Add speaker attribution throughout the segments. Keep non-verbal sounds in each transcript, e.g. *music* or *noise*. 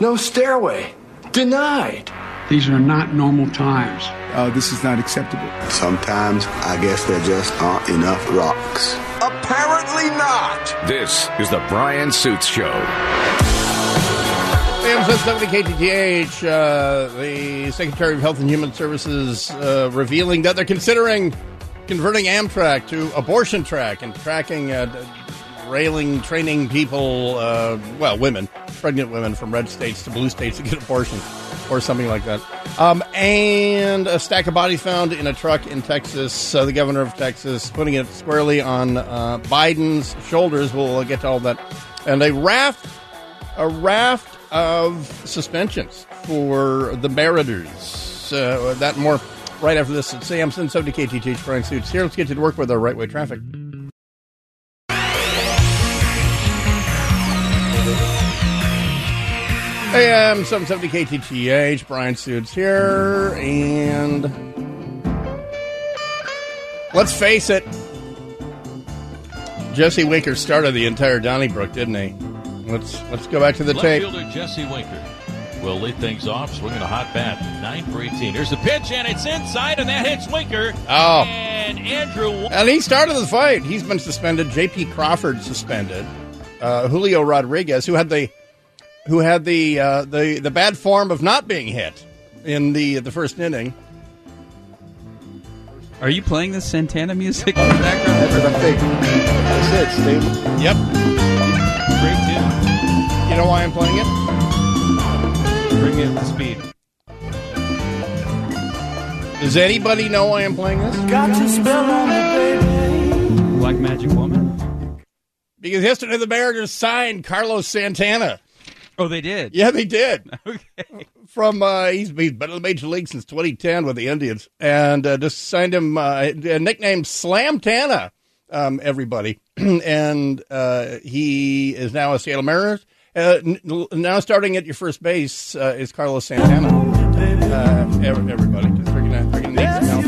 Speaker 1: No stairway. Denied.
Speaker 2: These are not normal times.
Speaker 3: Uh, this is not acceptable.
Speaker 4: Sometimes I guess there just aren't enough rocks.
Speaker 1: Apparently not.
Speaker 5: This is the Brian Suits Show.
Speaker 6: AM 770 KTTH, uh, the Secretary of Health and Human Services uh, revealing that they're considering converting Amtrak to abortion track and tracking, uh, railing, training people, uh, well, women, pregnant women from red states to blue states to get abortions or something like that. Um, and a stack of bodies found in a truck in Texas. Uh, the governor of Texas putting it squarely on uh, Biden's shoulders. We'll get to all that. And a raft, a raft of suspensions for the Mariners. Uh, that more right after this. It's Sam Simpson, to KTTH Brian Suits here. Let's get to work with our right way traffic. I am 770 KTTH, Brian Suits here, and let's face it, Jesse Winker started the entire Donnybrook, didn't he? Let's let's go back to the
Speaker 7: Left
Speaker 6: tape.
Speaker 7: fielder Jesse Winker will lead things off, swinging a hot bat. 9 for 18. Here's the pitch, and it's inside, and that hits Winker.
Speaker 6: Oh.
Speaker 7: And Andrew.
Speaker 6: And he started the fight. He's been suspended. J.P. Crawford suspended. Uh, Julio Rodriguez, who had the who had the uh, the the bad form of not being hit in the the first inning.
Speaker 8: Are you playing the Santana music in the background?
Speaker 3: That's what I'm thinking. That's it. Stay.
Speaker 6: Yep.
Speaker 8: Great tune.
Speaker 6: You know why I'm playing it?
Speaker 8: Bring me up to speed.
Speaker 6: Does anybody know why I'm playing this? Got your spell on it, baby.
Speaker 8: Black Magic Woman?
Speaker 6: Because yesterday the Mariners signed Carlos Santana.
Speaker 8: Oh, they did?
Speaker 6: Yeah, they did. *laughs*
Speaker 8: Okay.
Speaker 6: From uh, he's, he's been in the major league since 2010 with the Indians, and uh, just signed him uh, nicknamed Slam Tana. Um, everybody, *clears throat* and uh, he is now a Seattle Mariners. Uh, n- now starting at your first base uh, is Carlos Santana. Uh, everybody, just freaking, freaking names now.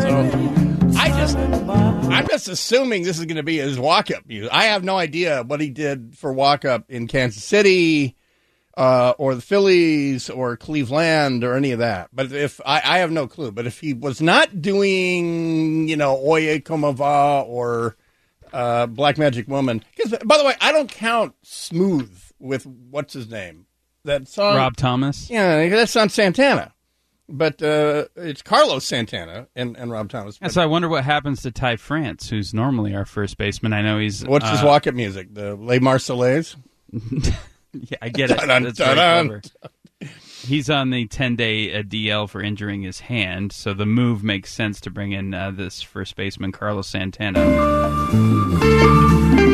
Speaker 6: So I just, I'm just assuming this is going to be his walk-up music. I have no idea what he did for walk-up in Kansas City, uh, or the Phillies, or Cleveland, or any of that. But if I, I have no clue. But if he was not doing, you know, Oye Como Va or uh, Black Magic Woman, because by the way, I don't count Smooth with what's his name. That song,
Speaker 8: Rob Thomas?
Speaker 6: Yeah, that's on Santana. But uh, it's Carlos Santana and, and Rob Thomas.
Speaker 8: Yeah, so I wonder what happens to Ty France, who's normally our first baseman. I know he's.
Speaker 6: What's his
Speaker 8: uh,
Speaker 6: walk-up music? The Les Marseillaise? *laughs*
Speaker 8: Yeah, I get it.
Speaker 6: Dun-dun,
Speaker 8: very
Speaker 6: dun-dun.
Speaker 8: He's on the 10 day uh, DL for injuring his hand, so the move makes sense to bring in uh, this first baseman, Carlos Santana. Hmm.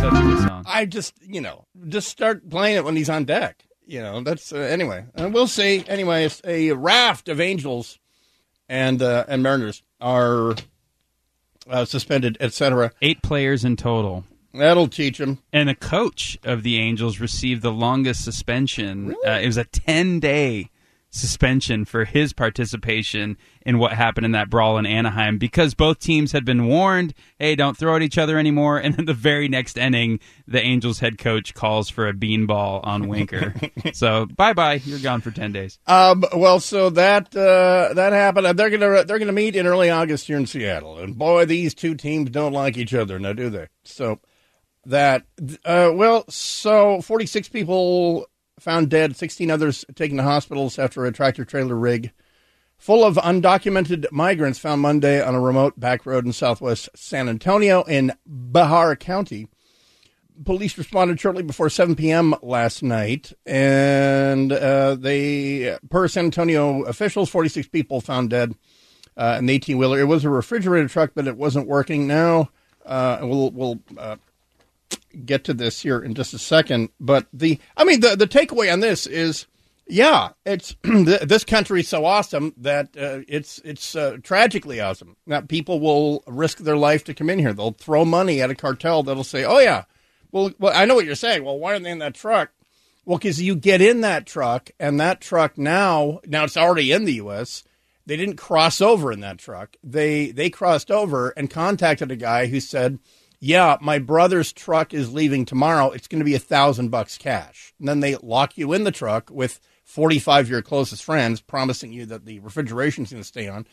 Speaker 8: Such a good song.
Speaker 6: I just, you know, just start playing it when he's on deck. You know, that's uh, anyway. Uh, we'll see. Anyway, it's a raft of Angels and uh, and Mariners are uh, suspended, etc.
Speaker 8: Eight players in total.
Speaker 6: That'll teach them.
Speaker 8: And a coach of the Angels received the longest suspension. Uh, it was a 10 day suspension for his participation in what happened in that brawl in Anaheim because both teams had been warned, hey, don't throw at each other anymore. *laughs* And then the very next inning, the Angels head coach calls for a beanball on Winker. *laughs* so bye bye, you're gone for 10 days.
Speaker 6: Um, well, so that uh, that happened. They're gonna they're gonna meet in early August here in Seattle, and boy, these two teams don't like each other now, do they? So that uh, well, so forty six people found dead, sixteen others taken to hospitals after a tractor trailer rig full of undocumented migrants found Monday on a remote back road in southwest San Antonio in Bexar County police responded shortly before 7 p.m. last night, and uh, they, per San Antonio officials, 46 people found dead uh, in the 18 wheeler. It was a refrigerated truck, but it wasn't working. Now, uh, we'll we'll uh, get to this here in just a second. But the, I mean, the the takeaway on this is. Yeah, it's *clears throat* this country's so awesome that uh, it's it's uh, tragically awesome that people will risk their life to come in here. They'll throw money at a cartel that'll say, "Oh yeah, well, well, I know what you're saying. Well, why aren't they in that truck? Well, because you get in that truck, and that truck now, now it's already in the U.S. They didn't cross over in that truck. They they crossed over and contacted a guy who said, yeah, my brother's truck is leaving tomorrow. It's going to be a thousand bucks cash. And then they lock you in the truck with 45 of your closest friends promising you that the refrigeration's going to stay on.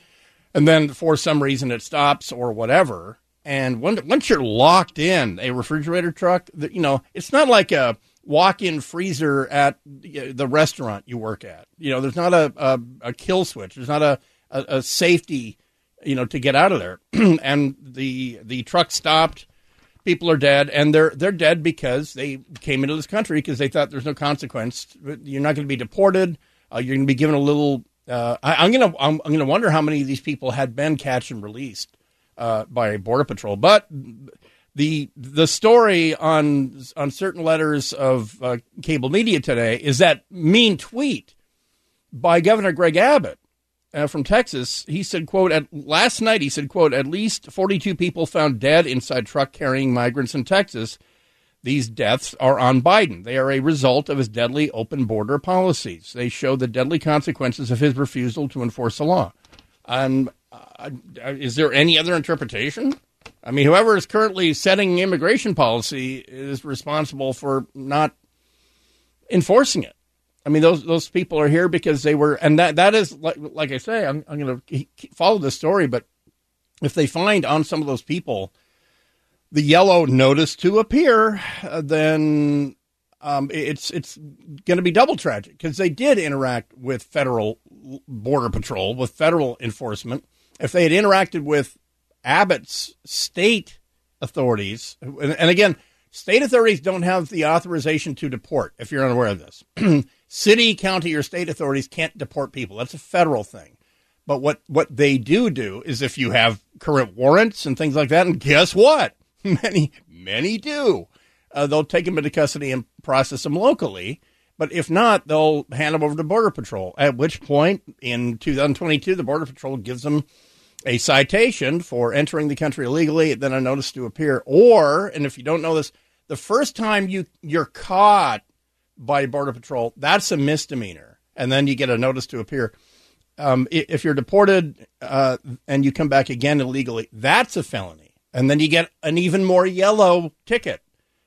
Speaker 6: And then for some reason it stops or whatever. And when, once you're locked in a refrigerator truck, you know, it's not like a walk-in freezer at the restaurant you work at. You know, there's not a, a, a kill switch. There's not a, a, a safety, you know, to get out of there. *clears throat* and the the truck stopped people are dead, and they're they're dead because they came into this country because they thought there's no consequence. You're not going to be deported. Uh, you're going to be given a little. Uh, I, am gonna I'm, I'm, gonna wonder how many of these people had been catch and released uh, by border patrol. But the the story on on certain letters of uh, cable media today is that mean tweet by Governor Greg Abbott uh, from Texas, he said, "quote at Last night, he said, "quote At least 42 people found dead inside truck carrying migrants in Texas. These deaths are on Biden. They are a result of his deadly open border policies. They show the deadly consequences of his refusal to enforce the law." Um, uh, is there any other interpretation? I mean, whoever is currently setting immigration policy is responsible for not enforcing it. I mean, those those people are here because they were, and that that is like like I say, I'm I'm going to follow the story, but if they find on some of those people the yellow notice to appear, uh, then um, it's it's going to be double tragic because they did interact with federal border patrol, with federal enforcement. If they had interacted with Abbott's state authorities, and, and again, state authorities don't have the authorization to deport. If you're unaware of this. *clears throat* City, county, or state authorities can't deport people. That's a federal thing. But what, what they do do is if you have current warrants and things like that, and guess what? *laughs* Many, many do. Uh, they'll take them into custody and process them locally. But if not, they'll hand them over to Border Patrol. At which point, in 2022, the Border Patrol gives them a citation for entering the country illegally, then a notice to appear. Or, and if you don't know this, the first time you you're caught by Border Patrol, that's a misdemeanor. And then you get a notice to appear. Um, if you're deported uh, and you come back again illegally, that's a felony. And then you get an even more yellow ticket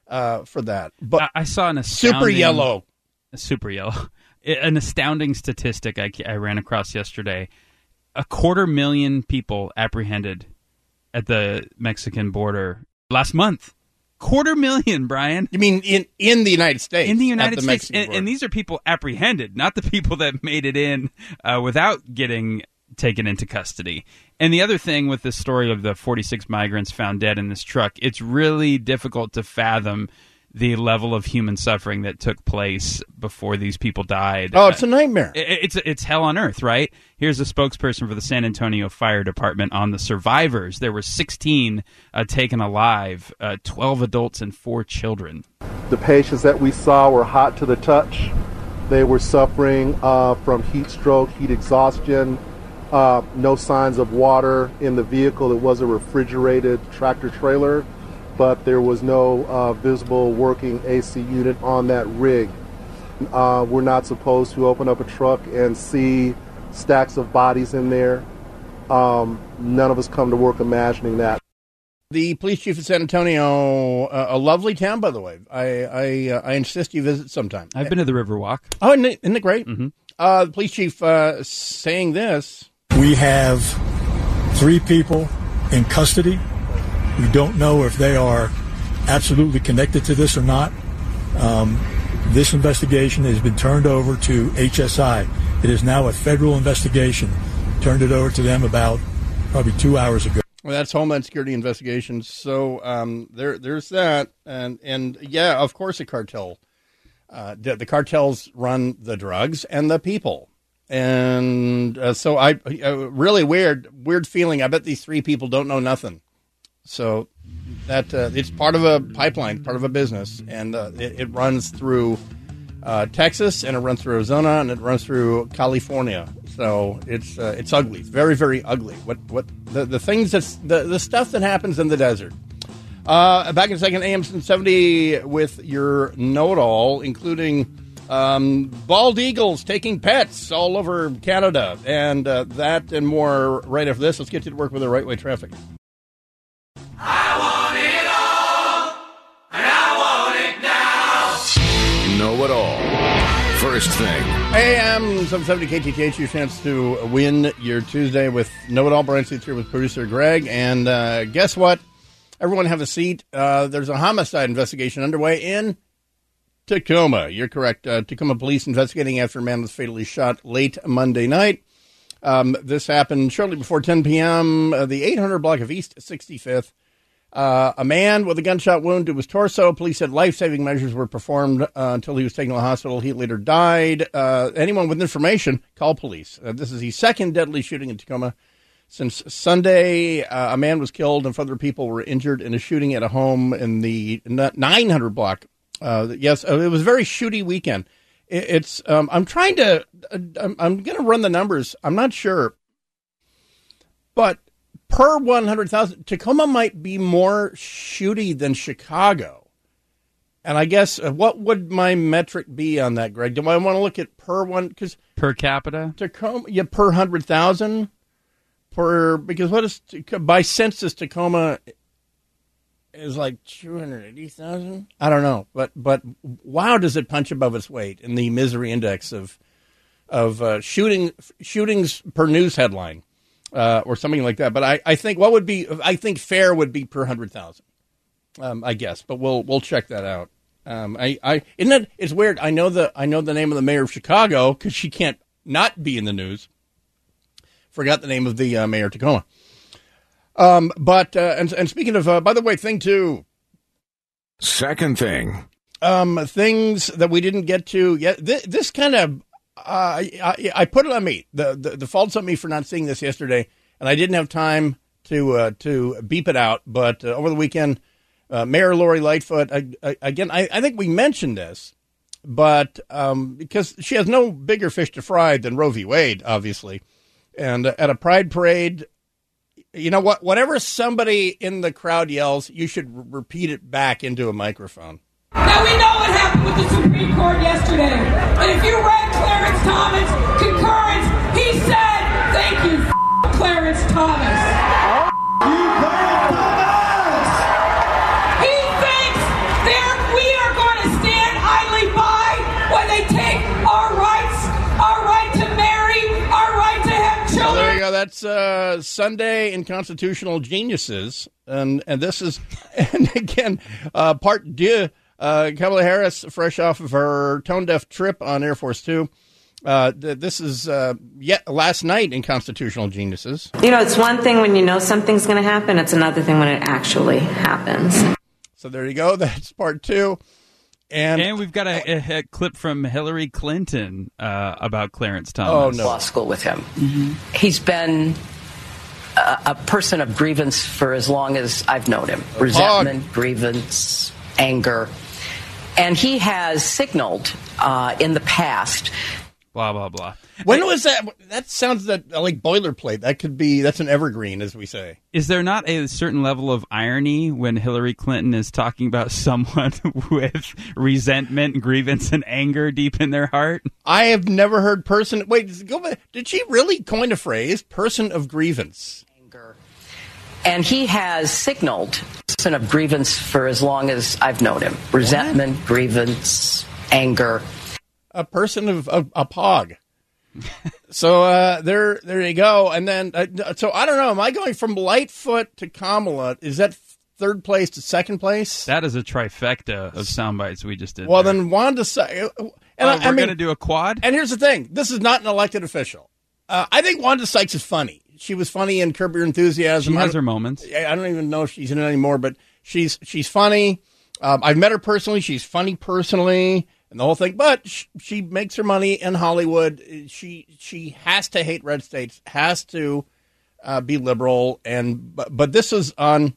Speaker 6: uh, for that.
Speaker 8: But I, saw an astounding.
Speaker 6: super yellow,
Speaker 8: super *laughs* yellow, an astounding statistic I, I ran across yesterday. A quarter million people apprehended at the Mexican border last month quarter million, Brian.
Speaker 6: You mean in in the United States?
Speaker 8: In the United the States, and, and, these are people apprehended, not the people that made it in uh, without getting taken into custody. And the other thing with the story of the 46 migrants found dead in this truck, it's really difficult to fathom the level of human suffering that took place before these people died.
Speaker 6: Oh, it's a nightmare.
Speaker 8: it's it's hell on earth, right? Here's a spokesperson for the San Antonio Fire Department on the survivors. There were 16 uh, taken alive, uh, 12 adults and four children.
Speaker 9: The patients that we saw were hot to the touch. They were suffering uh, from heat stroke, heat exhaustion. Uh, no signs of water in the vehicle. It was a refrigerated tractor trailer but there was no uh, visible working AC unit on that rig. Uh, we're not supposed to open up a truck and see stacks of bodies in there. Um, none of us come to work imagining that.
Speaker 6: The police chief of San Antonio, uh, a lovely town, by the way. I I, uh, I insist you visit sometime.
Speaker 8: I've been to the Riverwalk.
Speaker 6: Oh, isn't it, isn't it great? Mm-hmm. Uh, the police chief uh, saying this.
Speaker 10: We have three people in custody we don't know if they are absolutely connected to this or not. Um, this investigation has been turned over to HSI. It is now a federal investigation. Turned it over to them about probably two hours ago.
Speaker 6: Well, that's Homeland Security investigations. So um, there, there's that, and and yeah, of course, a cartel. Uh, the, the, cartels run the drugs and the people, and uh, so I uh, really weird, weird feeling. I bet these three people don't know nothing. So that uh, it's part of a pipeline, part of a business, and uh, it, it, runs through uh, Texas, and it runs through Arizona, and it runs through California. So it's uh, it's ugly, it's very very ugly. What what the, the things that's the, the stuff that happens in the desert. Uh, back in second, AM seventy with your know it all, including. Um, bald eagles taking pets all over Canada, and uh, that and more right after this. Let's get you to work with the right way traffic.
Speaker 5: First thing.
Speaker 6: AM 770 KTTH, your chance to win your Tuesday with Know It All. Brian Suits here with producer Greg. And uh, guess what? Everyone have a seat. Uh, there's a homicide investigation underway in Tacoma. You're correct. Uh, Tacoma police investigating after a man was fatally shot late Monday night. Um, this happened shortly before 10 p.m. Uh, the 800 block of East 65th. Uh, a man with a gunshot wound to his torso. Police said life saving measures were performed uh, until he was taken to the hospital. He later died. Uh, anyone with information, call police. Uh, this is the second deadly shooting in Tacoma since Sunday. Uh, a man was killed and further people were injured in a shooting at a home in the 900 block. Uh, yes, it was a very shooty weekend. It, it's. Um, I'm trying to. I'm, I'm going to run the numbers. I'm not sure, but per 100,000, Tacoma might be more shooty than Chicago. And I guess uh, what would my metric be on that, Greg? Do I want to look at per one? Because
Speaker 8: per capita,
Speaker 6: Tacoma, yeah, per hundred thousand, per because what is by census Tacoma is like two hundred eighty thousand. I don't know, but but wow, does it punch above its weight in the misery index of of uh, shooting shootings per news headline? Uh, or something like that. But I, I think what would be I think fair would be per hundred thousand, um, I guess. But we'll we'll check that out. Um, I, I isn't it? It's weird. I know the I know the name of the mayor of Chicago because she can't not be in the news. Forgot the name of the uh, mayor of Tacoma. Um, but uh, and and speaking of, uh, by the way, thing two.
Speaker 5: Second thing.
Speaker 6: Um, things that we didn't get to yet. This kind of uh, I, I, put it on me. The, the, the fault's on me for not seeing this yesterday, and I didn't have time to uh, to beep it out. But uh, over the weekend, uh, Mayor Lori Lightfoot I, I, again. I, I think we mentioned this, but um, because she has no bigger fish to fry than Roe v. Wade, obviously, and at a pride parade. You know what? Whatever somebody in the crowd yells, you should repeat it back into a microphone.
Speaker 11: Now we know what happened with the Supreme Court yesterday. And if you read Clarence Thomas' concurrence, he said, thank you, Clarence Thomas. You, Thomas! He thinks we are going to stand by when they take our rights, our right to marry, our right to have children.
Speaker 6: There you go. That's uh, Sunday in Constitutional Geniuses. And, and this is, *laughs* and again, uh, part deux uh, Kamala Harris, fresh off of her tone deaf trip on Air Force Two. Uh, th- this is uh, yet last night in Constitutional Geniuses.
Speaker 12: You know, it's one thing when you know something's going to happen. It's another thing when it actually happens.
Speaker 6: So there you go. *laughs* That's part two. And,
Speaker 8: and we've got a, a, a clip from Hillary Clinton uh, about Clarence Thomas.
Speaker 13: Oh, no. Law school with him. Mm-hmm. He's been a, a, person of grievance for as long as I've known him. Resentment, grievance, anger. And he has signaled uh, in the past.
Speaker 8: Blah, blah, blah.
Speaker 6: When was that? That sounds that like boilerplate. That could be, that's an evergreen, as we say.
Speaker 8: Is there not a certain level of irony when Hillary Clinton is talking about someone *laughs* with resentment, grievance, and anger deep in their heart?
Speaker 6: I have never heard person. Wait, go back. Did she really coin a phrase? Person of grievance.
Speaker 13: Anger. And he has signaled person of grievance for as long as I've known him. Resentment, what? grievance, anger.
Speaker 6: A person of, of a pog. so uh, there, there you go. And then, uh, so I don't know. Am I going from Lightfoot to Kamala? Is that third place to second place?
Speaker 8: That is a trifecta of sound bites we just did.
Speaker 6: Well,
Speaker 8: there.
Speaker 6: then Wanda. And
Speaker 8: uh, we're I mean, going to do a quad.
Speaker 6: And here's the thing: this is not an elected official. Uh, I think Wanda Sykes is funny she was funny in Curb Your Enthusiasm.
Speaker 8: She has her moments.
Speaker 6: I don't even know if she's in it anymore, but she's she's funny. Um, I've met her personally. She's funny personally, and the whole thing. But she, she makes her money in Hollywood. She she has to hate red states. Has to uh, be liberal. And but, but this is on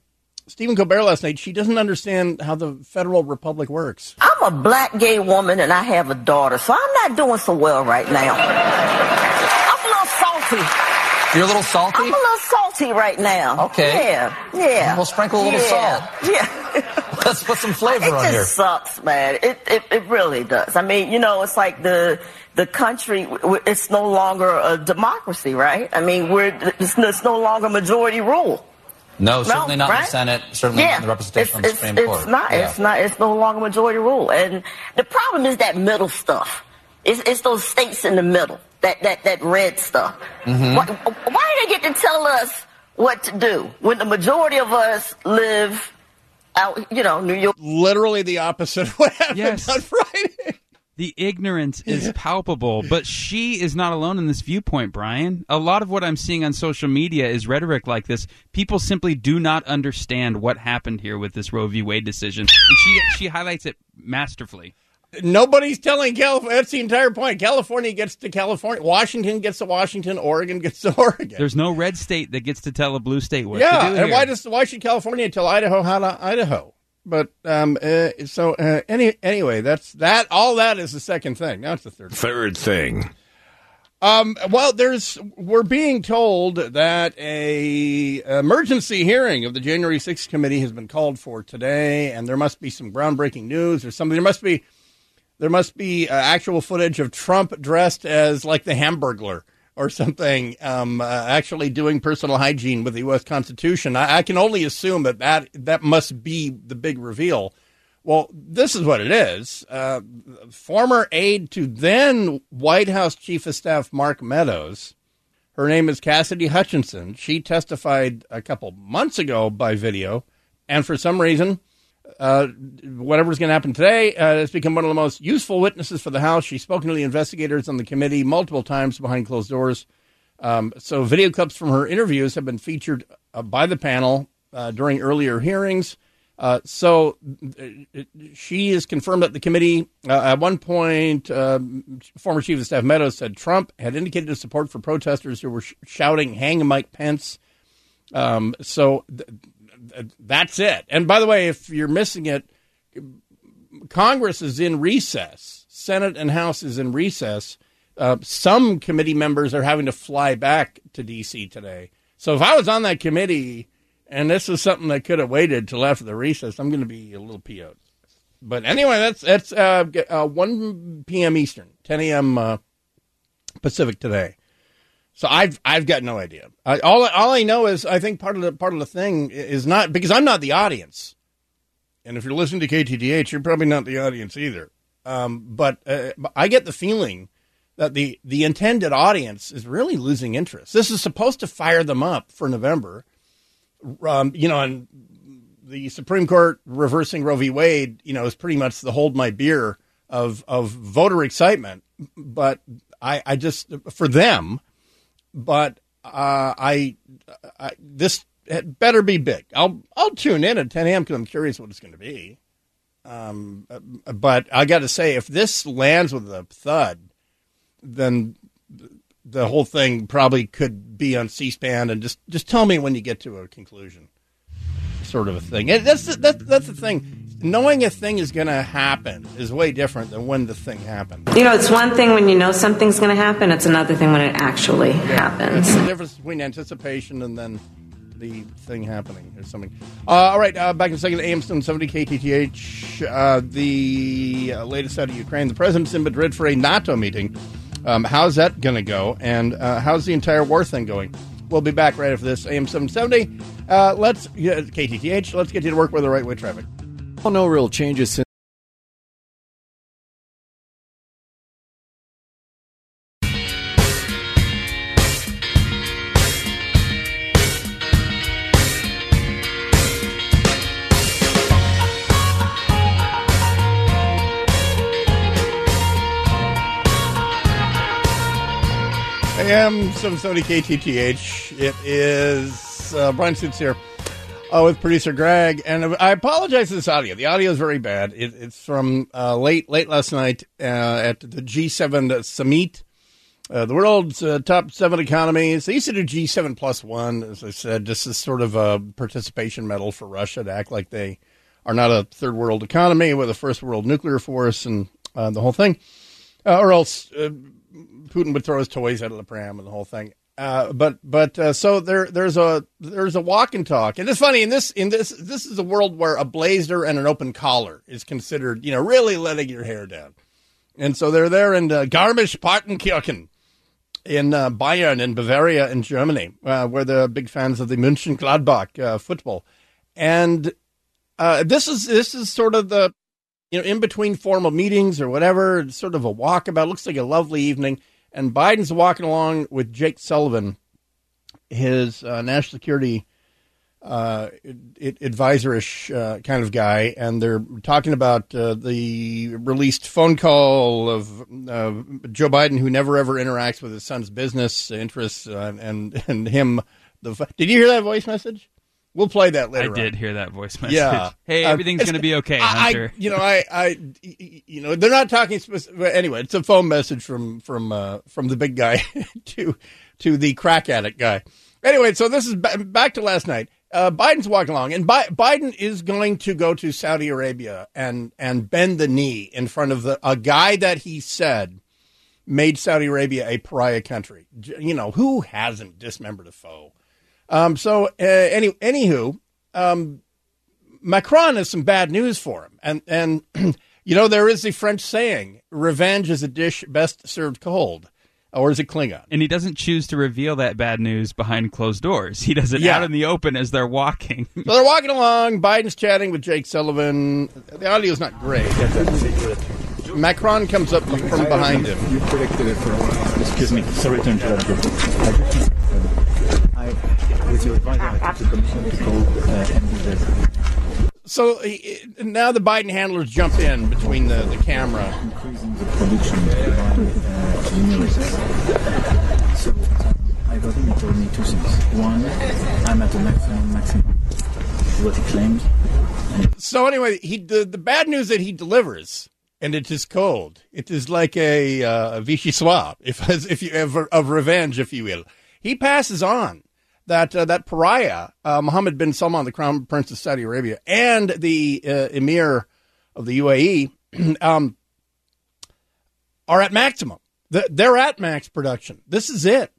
Speaker 6: Stephen Colbert last night. She doesn't understand how the federal republic works.
Speaker 14: I'm a black gay woman, and I have a daughter, so I'm not doing so well right now. I'm a little salty.
Speaker 15: You're a little salty? I'm
Speaker 14: a little salty right now.
Speaker 15: Okay.
Speaker 14: Yeah, yeah.
Speaker 15: We'll sprinkle a little
Speaker 14: yeah.
Speaker 15: salt.
Speaker 14: Yeah. *laughs*
Speaker 15: Let's put some flavor
Speaker 14: it
Speaker 15: on here.
Speaker 14: It just sucks, man. It, it, it really does. I mean, you know, it's like the, the country, it's no longer a democracy, right? I mean, we're, it's, it's no longer majority rule.
Speaker 15: No, certainly not in the Senate, certainly
Speaker 14: yeah.
Speaker 15: not in the representation
Speaker 14: it's,
Speaker 15: on the
Speaker 14: it's,
Speaker 15: Supreme
Speaker 14: it's
Speaker 15: Court.
Speaker 14: Not,
Speaker 15: Yeah.
Speaker 14: It's not. It's no longer majority rule. And the problem is that middle stuff. It's, it's those states in the middle. That that that red stuff.
Speaker 15: Mhm.
Speaker 14: Why, why do they get to tell us what to do when the majority of us live out? You know, New York.
Speaker 6: Literally the opposite of what happened
Speaker 8: Yes.
Speaker 6: on Friday.
Speaker 8: The ignorance is palpable, but she is not alone in this viewpoint, Brian. A lot of what I'm seeing on social media is rhetoric like this. People simply do not understand what happened here with this Roe v. Wade decision. And she she highlights it masterfully.
Speaker 6: Nobody's telling California. That's the entire point. California gets to California. Washington gets to Washington. Oregon gets to *laughs* Oregon.
Speaker 8: There's no red state that gets to tell a blue state what
Speaker 6: yeah,
Speaker 8: to do
Speaker 6: Yeah,
Speaker 8: and
Speaker 6: why does why should California tell Idaho how to Idaho? But um, uh, so uh, any anyway, that's that. All that is the second thing. Now it's the third.
Speaker 5: Third thing.
Speaker 6: Um, well, there's we're being told that a emergency hearing of the January 6th committee has been called for today, and there must be some groundbreaking news or something. There must be there must be uh, actual footage of Trump dressed as like the Hamburglar or something, um, uh, actually doing personal hygiene with the U.S. Constitution. I, I can only assume that, that that must be the big reveal. Well, this is what it is. Uh, former aide to then White House Chief of Staff Mark Meadows. Her name is Cassidy Hutchinson. She testified a couple months ago by video, and for some reason, uh, whatever's going to happen today uh, has become one of the most useful witnesses for the House. She's spoken to the investigators on the committee multiple times behind closed doors. Um, so, video clips from her interviews have been featured uh, by the panel uh, during earlier hearings. Uh, so, she is confirmed that the committee, at one point, um former Chief of Staff Meadows said Trump had indicated his support for protesters who were sh- shouting, Hang Mike Pence. Um, so, th- that's it. And by the way, if you're missing it, Congress is in recess. Senate and House is in recess. Uh, some committee members are having to fly back to D.C. today. So if I was on that committee and this is something that could have waited till after the recess, I'm going to be a little PO'd. But anyway, that's that's uh, uh, 1 p.m. Eastern, 10 a.m. Uh, Pacific today. So I've I've got no idea. I, all all I know is I think part of the part of the thing is not because I'm not the audience, and if you're listening to KTTH, you're probably not the audience either. Um, but uh, I get the feeling that the the intended audience is really losing interest. This is supposed to fire them up for November. Um, you know, and the Supreme Court reversing Roe v. Wade, you know, is pretty much the hold my beer of of voter excitement. But I, I just for them, but uh, I, I this better be big. I'll I'll tune in at 10 a.m. because I'm curious what it's going to be. Um, but I got to say, if this lands with a thud, then the whole thing probably could be on C-SPAN, and just just tell me when you get to a conclusion, sort of a thing. And that's the, that, that's the thing. Knowing a thing is going to happen is way different than when the thing happens.
Speaker 12: You know, it's one thing when you know something's going to happen, it's another thing when it actually happens.
Speaker 6: There's a difference between anticipation and then the thing happening or something. Uh, all right, uh, back in a second. Amston 70 KTTH. Uh, the uh, latest out of Ukraine. The president's in Madrid for a NATO meeting. Um, how's that going to go? And uh, how's the entire war thing going? We'll be back right after this. AM 770. Uh, let's, yeah, KTTH, let's get you to work with the right way traffic.
Speaker 16: No real changes since.
Speaker 6: I am 770 KTTH. It is uh, Brian Suits here uh, with producer Greg. And I apologize for this audio. The audio is very bad. It, it's from uh, late late last night uh, at the G7 summit. Uh, the world's uh, top seven economies. They used to do G7 plus one, as I said. This is sort of a participation medal for Russia to act like they are not a third world economy with a first world nuclear force and uh, the whole thing. Uh, or else uh, Putin would throw his toys out of the pram and the whole thing. Uh, but but uh, so there there's a there's a walk and talk, and it's funny in this in this this is a world where a blazer and an open collar is considered you know really letting your hair down, and so they're there in uh, Garmisch Partenkirchen, in uh, Bayern in Bavaria in Germany, uh, where they're big fans of the München Gladbach uh, football, and this is this is sort of the you know in between formal meetings or whatever, sort of a walkabout. Looks like a lovely evening, and Biden's walking along with Jake Sullivan, his uh, national security uh, advisorish uh, kind of guy, and they're talking about uh, the released phone call of uh, Joe Biden, who never ever interacts with his son's business interests, uh, and and him. The did you hear that voice message? We'll play that later.
Speaker 8: I did
Speaker 6: on.
Speaker 8: hear that voice message.
Speaker 6: Yeah.
Speaker 8: Hey,
Speaker 6: Uh,
Speaker 8: everything's
Speaker 6: it's-
Speaker 8: going to be okay, Hunter.
Speaker 6: I, you know, I, I, you know, they're not talking specific. Anyway, it's a phone message from from uh, from the big guy *laughs* to to the crack addict guy. Anyway, so this is ba- back to last night. Uh, Biden's walking along, and Bi- Biden is going to go to Saudi Arabia and and bend the knee in front of the a guy that he said made Saudi Arabia a pariah country. You know, who hasn't dismembered a foe? Um, so, uh, any, anywho, um, Macron has some bad news for him. And, and *clears throat* you know, there is the French saying, revenge is a dish best served cold. Or is it Klingon?
Speaker 8: and he doesn't choose to reveal that bad news behind closed doors. He does it
Speaker 6: Yeah.
Speaker 8: out in the open as they're walking. *laughs*
Speaker 6: So they're walking along. Biden's chatting with Jake Sullivan. The audio's not great. Macron comes up from behind him.
Speaker 3: You predicted it for a while.
Speaker 17: Excuse me, sorry to interrupt you. I,
Speaker 6: So now the Biden handlers jump in between the, the camera.
Speaker 17: So I got him, told me two things. One, I'm at the. What he claimed.
Speaker 6: So anyway, he the, the bad news that he delivers, and it is cold. It is like a uh, Vichy soir, if *laughs* if you ever of revenge, if you will. He passes on that uh, that pariah, uh, Mohammed bin Salman, the Crown Prince of Saudi Arabia, and the uh, Emir of the UAE, *clears throat* um, are at maximum. They're at max production. This is it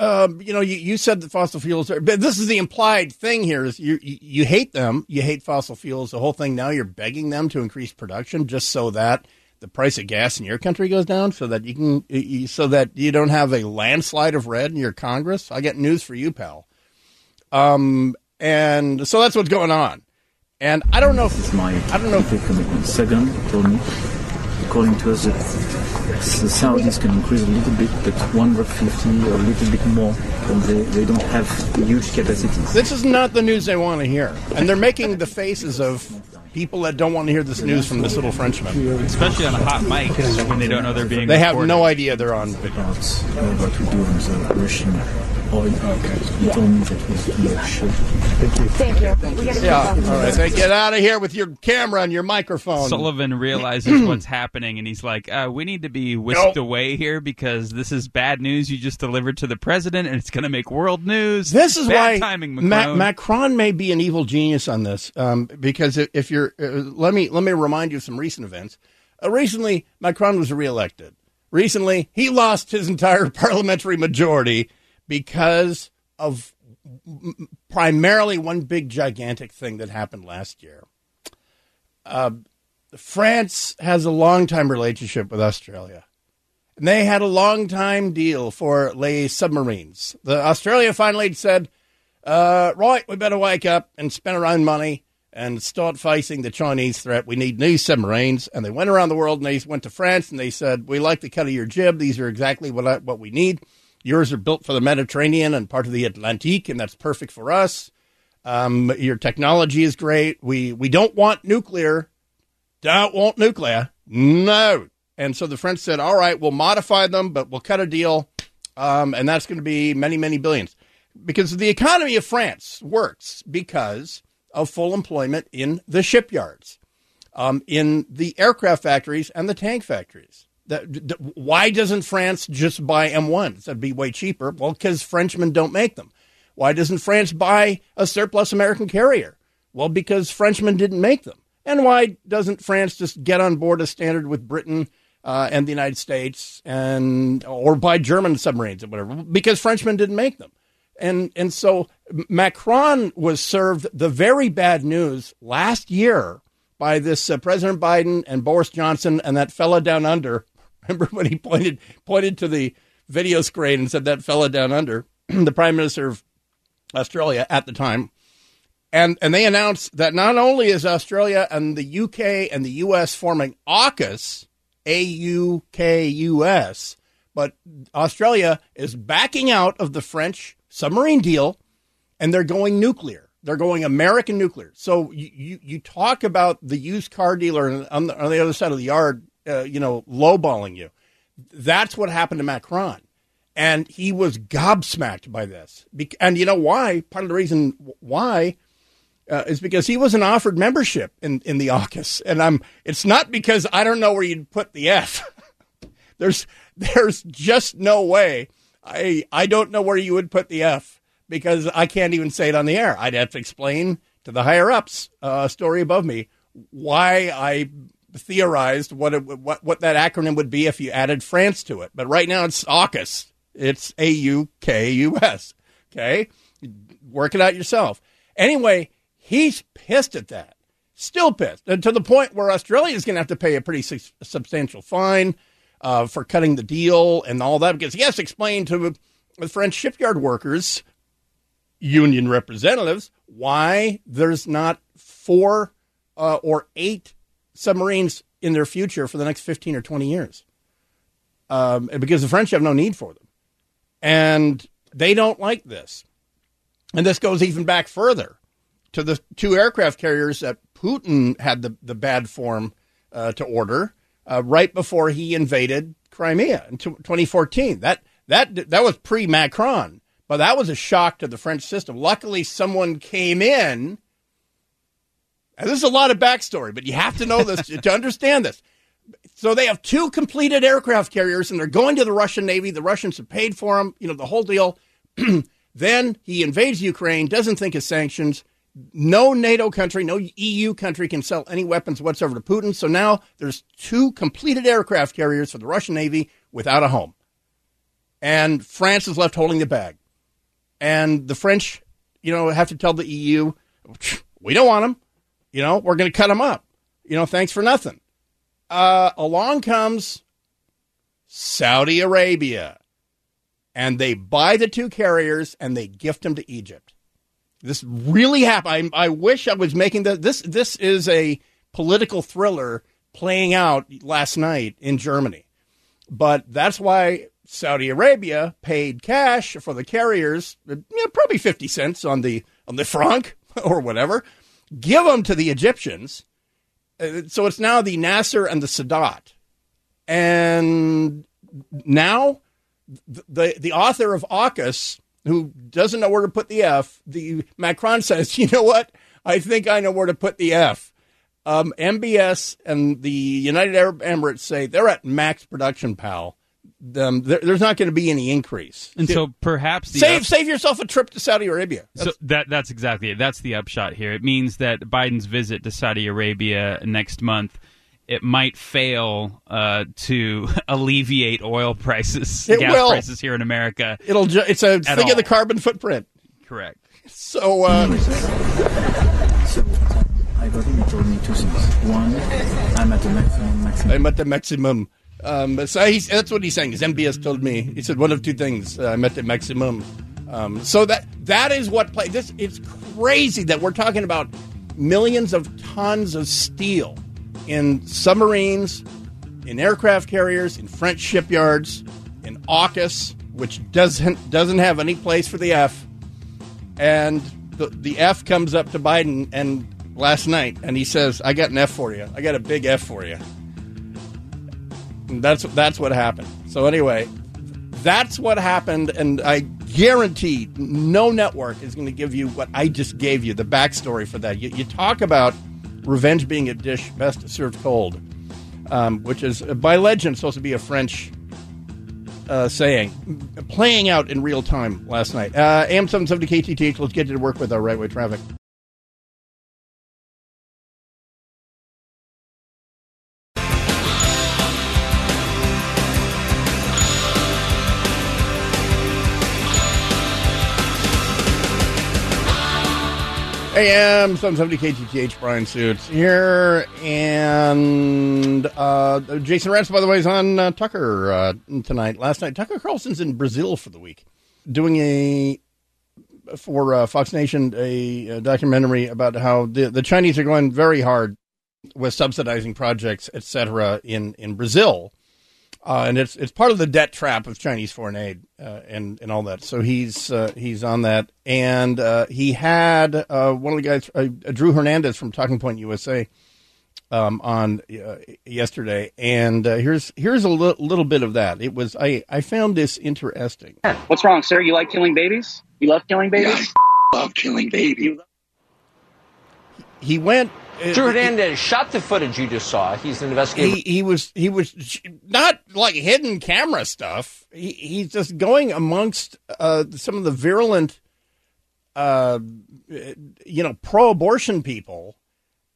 Speaker 6: um, you know, you, you said that fossil fuels are, but this is the implied thing here is you, you, you hate them. You hate fossil fuels, the whole thing. Now you're begging them to increase production just so that the price of gas in your country goes down so that you can, so that you don't have a landslide of red in your Congress. I get news for you, pal. Um, and so that's what's going on. And I don't know if,
Speaker 17: It's my
Speaker 6: I don't know if,
Speaker 17: commitment. Second, told me, according to us, that the Saudis can increase a little bit, but 150 or a little bit more, and they, they don't have huge capacities.
Speaker 6: this is not the news they want to hear. And they're making the faces of people that don't want to hear this news from this little Frenchman.
Speaker 8: Especially on a hot mic when they don't know they're being
Speaker 6: They have
Speaker 8: recorded.
Speaker 6: no idea they're on video.
Speaker 17: About what we do with the Russian oil. He told me that we he should. Thank you.
Speaker 14: Thank you. We gotta
Speaker 6: Yeah. All right. Then get out of here with your camera and your microphone.
Speaker 8: Sullivan *clears throat* realizes what's happening, and he's like, uh, "We need to be whisked away here because this is bad news you just delivered to the president, and it's going to make world news."
Speaker 6: This is
Speaker 8: bad
Speaker 6: why
Speaker 8: timing,
Speaker 6: Ma-
Speaker 8: Macron.
Speaker 6: Macron may be an evil genius on this, um, because if, if you're, uh, let me let me remind you of some recent events. Uh, recently, Macron was reelected. Recently, he lost his entire *laughs* parliamentary majority because of primarily one big gigantic thing that happened last year. Uh, France has a long time relationship with Australia. And they had a long time deal for les submarines. The Australia finally said, uh, right, we better wake up and spend our own money and start facing the Chinese threat. We need new submarines. And they went around the world and they went to France and they said, we like the cut of your jib. These are exactly what, I, what we need. Yours are built for the Mediterranean and part of the Atlantique, and that's perfect for us. Um, your technology is great. We, we don't want nuclear. Don't want nuclear. No. And so the French said, all right, we'll modify them, but we'll cut a deal. Um, and that's going to be many, many billions. Because the economy of France works because of full employment in the shipyards, um, in the aircraft factories, and the tank factories. That, why doesn't France just buy M1s? That'd be way cheaper. Well, because Frenchmen don't make them. Why doesn't France buy a surplus American carrier? Well, because Frenchmen didn't make them. And why doesn't France just get on board a standard with Britain uh, and the United States and or buy German submarines or whatever? Because Frenchmen didn't make them. And and so Macron was served the very bad news last year by this uh, President Biden and Boris Johnson and that fella down under. Remember when he pointed pointed to the video screen and said that fella down under, *clears throat* the prime minister of Australia at the time. And, and they announced that not only is Australia and the UK and the US forming AUKUS, A U K U S, but Australia is backing out of the French submarine deal and they're going nuclear. They're going American nuclear. So you, you, you talk about the used car dealer on the, on the other side of the yard, uh, you know, lowballing you. That's what happened to Macron. And he was gobsmacked by this. And you know why? Part of the reason why uh, is because he wasn't offered membership in, in the AUKUS. And I'm, it's not because I don't know where you'd put the F. *laughs* there's, there's just no way. I, I don't know where you would put the F because I can't even say it on the air. I'd have to explain to the higher ups, uh, story above me, why I theorized what, it, what what that acronym would be if you added France to it. But right now it's AUKUS. It's A U K U S. Okay, work it out yourself. Anyway, he's pissed at that. Still pissed, and to the point where Australia is going to have to pay a pretty su- substantial fine uh, for cutting the deal and all that because he has to explain to the French shipyard workers union representatives why there's not four uh, or eight submarines in their future for the next 15 or 20 years. Um, because the French have no need for them. And they don't like this. And this goes even back further to the two aircraft carriers that Putin had the, the bad form uh, to order uh, right before he invaded Crimea in t- 2014. That, that, that was pre Macron, but that was a shock to the French system. Luckily, someone came in and this is a lot of backstory, but you have to know this *laughs* to understand this. So they have two completed aircraft carriers, and they're going to the Russian Navy. The Russians have paid for them, you know, the whole deal. *clears throat* then he invades Ukraine, doesn't think of sanctions. No NATO country, no EU country can sell any weapons whatsoever to Putin. So now there's two completed aircraft carriers for the Russian Navy without a home. And France is left holding the bag. And the French, you know, have to tell the EU, we don't want them. You know, we're going to cut them up. You know, thanks for nothing. Uh, along comes Saudi Arabia, and they buy the two carriers and they gift them to Egypt. This really happened. I, I wish I was making the, this. This is a political thriller playing out last night in Germany, but that's why Saudi Arabia paid cash for the carriers, you know, probably fifty cents on the on the franc *laughs* or whatever give them to the Egyptians. Uh, so it's now the Nasser and the Sadat. And now the the author of AUKUS, who doesn't know where to put the F, the Macron *laughs* says, you know what? I think I know where to put the F. Um, MBS and the United Arab Emirates say they're at max production, pal um, there, there's not going to be any increase.
Speaker 8: And so perhaps
Speaker 6: save up- save yourself a trip to Saudi Arabia.
Speaker 8: That's- so that that's exactly it. That's the upshot here. It means that Biden's visit to Saudi Arabia next month it might fail uh, to *laughs* alleviate oil prices,
Speaker 6: it
Speaker 8: gas
Speaker 6: will.
Speaker 8: prices here in America.
Speaker 6: It'll ju- it's a think
Speaker 8: all.
Speaker 6: of the carbon footprint.
Speaker 8: Correct.
Speaker 6: So. Uh,
Speaker 17: so I got him told me two things. One, I'm at the maximum. maximum.
Speaker 6: I'm at the maximum. Um, so he's, that's what he's saying. His MBS told me. He said one of two things. Uh, I met the maximum. Um, so that that is what play. This it's crazy that we're talking about millions of tons of steel in submarines, in aircraft carriers, in French shipyards, in AUKUS, which doesn't doesn't have any place for the F, and the the F comes up to Biden and last night, and he says, "I got an F for you. I got a big F for you." That's that's what happened. So anyway, that's what happened, and I guarantee no network is going to give you what I just gave you the backstory for that. You, you talk about revenge being a dish best served cold, um, which is by legend supposed to be a French uh, saying, playing out in real time last night. Uh, AM seven seventy KTTH. Let's get to work with our right way traffic. I am 770 KTTH Brian Suits here, and uh, Jason Rantz, by the way, is on uh, Tucker uh, tonight. Last night, Tucker Carlson's in Brazil for the week, doing a for uh, Fox Nation a, a documentary about how the the Chinese are going very hard with subsidizing projects, etc. in in Brazil. Uh, and it's it's part of the debt trap of Chinese foreign aid uh, and and all that. So he's uh, he's on that, and uh, he had uh, one of the guys, uh, Drew Hernandez from Talking Point USA, um, on yesterday. And here's here's a li- little bit of that. It was I I found this interesting.
Speaker 18: What's wrong, sir? You like killing babies? You love killing babies?
Speaker 4: love killing babies.
Speaker 6: He went
Speaker 19: Drew Hernandez shot the footage you just saw. He's an investigator.
Speaker 6: He, he was he was not like hidden camera stuff. He, he's just going amongst uh, some of the virulent, uh, you know, pro-abortion people,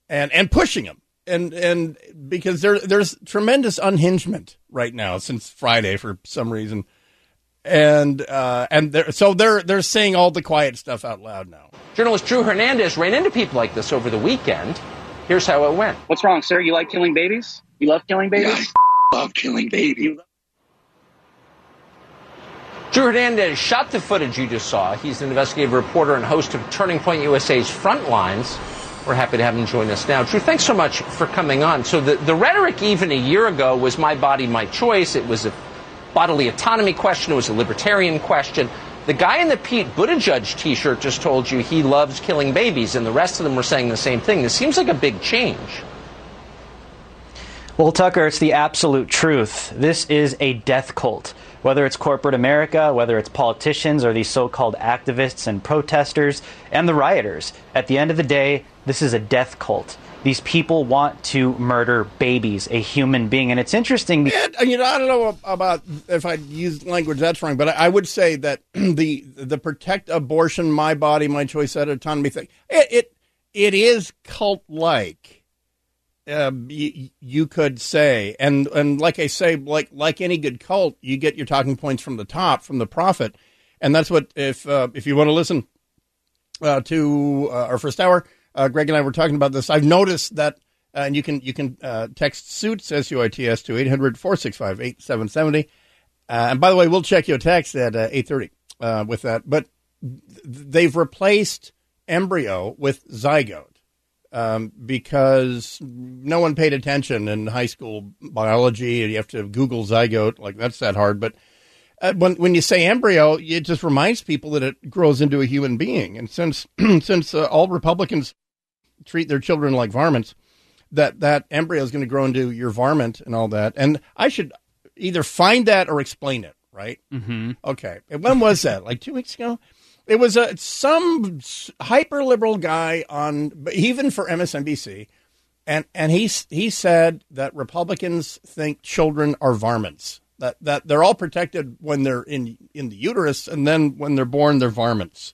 Speaker 6: and and pushing them. And and because there there's tremendous unhingement right now since Friday for some reason, and uh, and they're, so they're they're saying all the quiet stuff out loud now.
Speaker 19: Journalist Drew Hernandez ran into people like this over the weekend. Here's how it went.
Speaker 18: What's wrong, sir? You like killing babies? You love killing babies?
Speaker 4: Yeah, love killing babies.
Speaker 19: Drew Hernandez shot the footage you just saw. He's an investigative reporter and host of Turning Point USA's Frontlines. We're happy to have him join us now. Drew, thanks so much for coming on. So the, the rhetoric even a year ago was my body, my choice. It was a bodily autonomy question. It was a libertarian question. The guy in the Pete Buttigieg T-shirt just told you he loves killing babies, and the rest of them were saying the same thing. This seems like a big change.
Speaker 20: Well, Tucker, it's the absolute truth. This is a death cult. Whether it's corporate America, whether it's politicians or these so called activists and protesters and the rioters, at the end of the day, this is a death cult. These people want to murder babies, a human being, and it's interesting.
Speaker 6: Because- yeah, you know, I don't know about if I use language that's wrong, but I would say that *clears throat* the the protect abortion, my body, my choice, that autonomy thing, it it, it is cult like. Uh, you, you could say, and and like I say, like like any good cult, you get your talking points from the top, from the prophet, and that's what if uh, if you want to listen uh, to uh, our first hour uh, Greg and I were talking about this. I've noticed that, uh, and you can you can uh, text suits S U I T S to 800 465 8770. And by the way, we'll check your text at uh, 830 uh, with that. But they've replaced embryo with zygote um, because no one paid attention in high school biology. You have to Google zygote, like that's that hard. But uh, when when you say embryo, it just reminds people that it grows into a human being. And since *clears throat* since uh, all Republicans treat their children like varmints, that that embryo is going to grow into your varmint and all that. And I should either find that or explain it, right?
Speaker 8: Mm-hmm.
Speaker 6: Okay. And when was that? Like two weeks ago. It was a some hyper liberal guy on even for MSNBC, and and he he said that Republicans think children are varmints. That that they're all protected when they're in in the uterus, and then when they're born, they're varmints.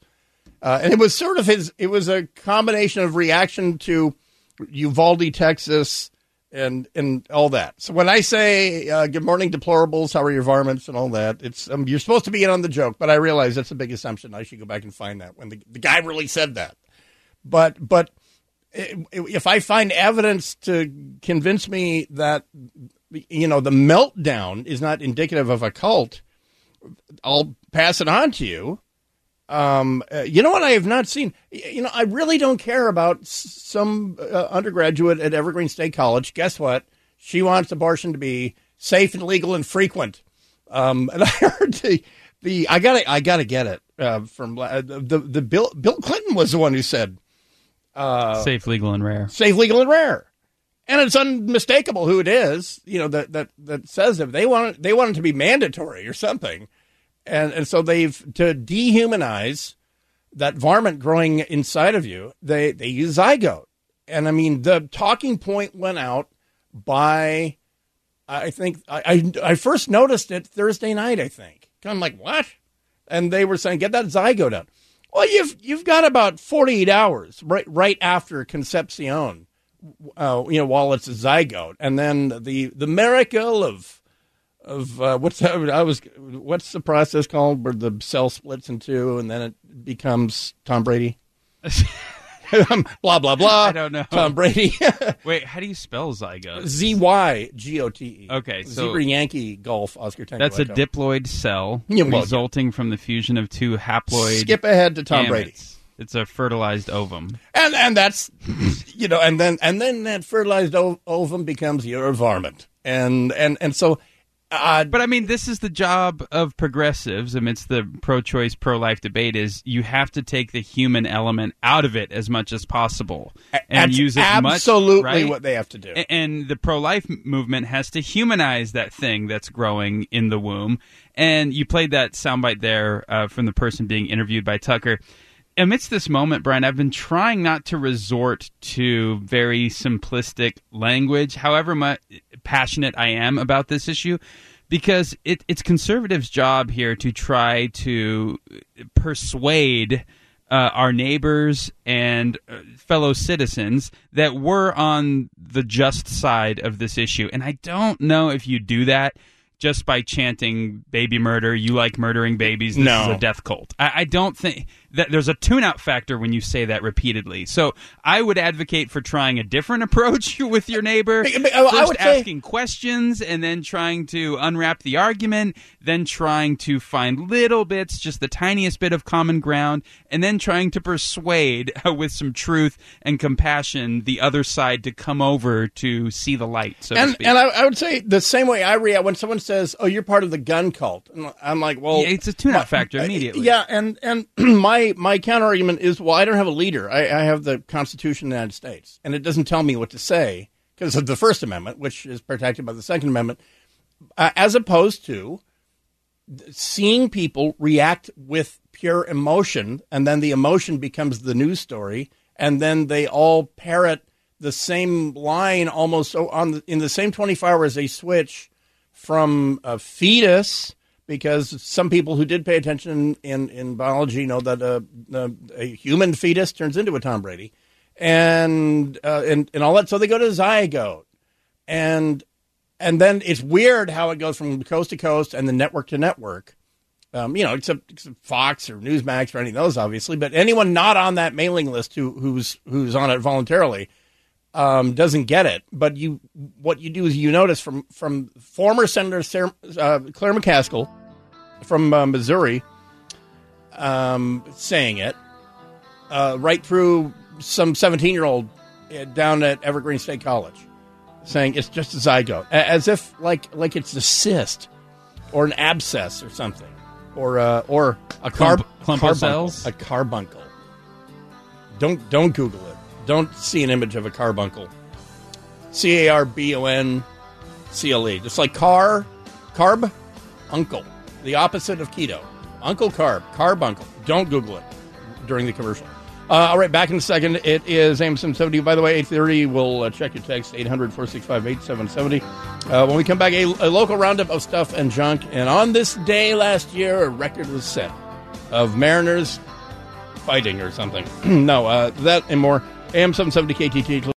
Speaker 6: Uh, and it was sort of his. It was a combination of reaction to Uvalde, Texas, and and all that. So when I say uh, "Good morning, deplorables," how are your varmints, and all that, it's um, you're supposed to be in on the joke, but I realize that's a big assumption. I should go back and find that when the the guy really said that. But but if I find evidence to convince me that you know the meltdown is not indicative of a cult, I'll pass it on to you. Um, uh, you know what I have not seen? You know, I really don't care about some uh, undergraduate at Evergreen State College. Guess what? She wants abortion to be safe and legal and frequent. Um, *laughs* and I heard the, the I got I got to get it uh, from the the Bill Bill Clinton was the one who said
Speaker 8: uh, safe, legal, and rare.
Speaker 6: Safe, legal, and rare. And it's unmistakable who it is. You know that that that says if they want it, they want it to be mandatory or something and and so they've to dehumanize that varmint growing inside of you. They they use zygote, and I mean the talking point went out by I think I I, I first noticed it Thursday night. I think I'm like what, and they were saying get that zygote out. Well, you've you've got about 48 hours right right after conception, uh, you know, while it's a zygote, and then the the miracle of of uh, what's that, I was what's the process called where the cell splits in two and then it becomes Tom Brady? *laughs* *laughs* blah blah blah.
Speaker 8: I don't know.
Speaker 6: Tom Brady. *laughs*
Speaker 8: Wait, how do you spell zygote?
Speaker 6: Z Y G O T E.
Speaker 8: Okay, so
Speaker 6: Zebra Yankee Golf Oscar Tango.
Speaker 8: That's a diploid cell
Speaker 6: Yeah, well,
Speaker 8: resulting from the fusion of two haploid.
Speaker 6: Skip ahead to Tom Brady.
Speaker 8: It's a fertilized ovum.
Speaker 6: and and that's you know and then and then that fertilized ov- ovum becomes your varmint and and and so uh,
Speaker 8: But I mean, this is the job of progressives amidst the pro-choice, pro-life debate. Is you have to take the human element out of it as much as possible and
Speaker 6: that's
Speaker 8: use it much-
Speaker 6: absolutely
Speaker 8: right?
Speaker 6: what they have to do
Speaker 8: And the pro-life movement has to humanize that thing that's growing in the womb. And you played that soundbite there uh, from the person being interviewed by Tucker. Amidst this moment, Brian, I've been trying not to resort to very simplistic language, however much passionate I am about this issue, because it, it's conservatives' job here to try to persuade uh, our neighbors and uh, fellow citizens that we're on the just side of this issue. And I don't know if you do that just by chanting baby murder, you like murdering babies, this
Speaker 6: No.
Speaker 8: is a death cult. I, I don't think that there's a tune out factor when you say that repeatedly. So I would advocate for trying a different *laughs* approach with your neighbor.
Speaker 6: But, uh, I
Speaker 8: First
Speaker 6: would say-
Speaker 8: asking questions and then trying to unwrap the argument, then trying to find little bits, just the tiniest bit of common ground, and then trying to persuade *laughs* uh, with some truth and compassion the other side to come over to see the light, so
Speaker 6: and and I, I would say the same way I react when someone says, "Oh, you're part of the gun cult," and I'm like, "Well,
Speaker 8: Yeah, it's a tune-out factor immediately.
Speaker 6: Yeah, and and *clears throat* my my counter argument is, well, I don't have a leader. I, I have the Constitution of the United States, and it doesn't tell me what to say because of the First Amendment, which is protected by the Second Amendment, uh, as opposed to seeing people react with pure emotion, and then the emotion becomes the news story, and then they all parrot the same line almost on the, in the same 24 hours they switch from a fetus because some people who did pay attention in, in biology know that a, a, a human fetus turns into a Tom Brady and, uh, and and all that so they go to zygote and and then it's weird how it goes from coast to coast and then network to network. Um, you know, except, except Fox or Newsmax or any of those, obviously. But anyone not on that mailing list who, who's who's on it voluntarily um, doesn't get it. But you, what you do is you notice from from former Senator Sarah, uh, Claire McCaskill from uh, Missouri um, saying it, uh, right through some seventeen year old down at Evergreen State College saying it's just a zygote, as if like like it's a cyst or an abscess or something, or uh, or a carb
Speaker 8: clump
Speaker 6: carbuncle,
Speaker 8: cells?
Speaker 6: a carbuncle. Don't don't Google it. Don't see an image of a carbuncle. C A R B O N C L E. Just like car, carb, uncle. The opposite of keto. Uncle carb, carbuncle. Don't Google it during the commercial. Uh, all right, back in a second. It is AM 770. By the way, 830, we'll uh, check your text, 800-465-8770. Uh, when we come back, a, a local roundup of stuff and junk. And on this day last year, a record was set of Mariners fighting or something. *clears throat* no, uh, that and more. AM 770 KTTH.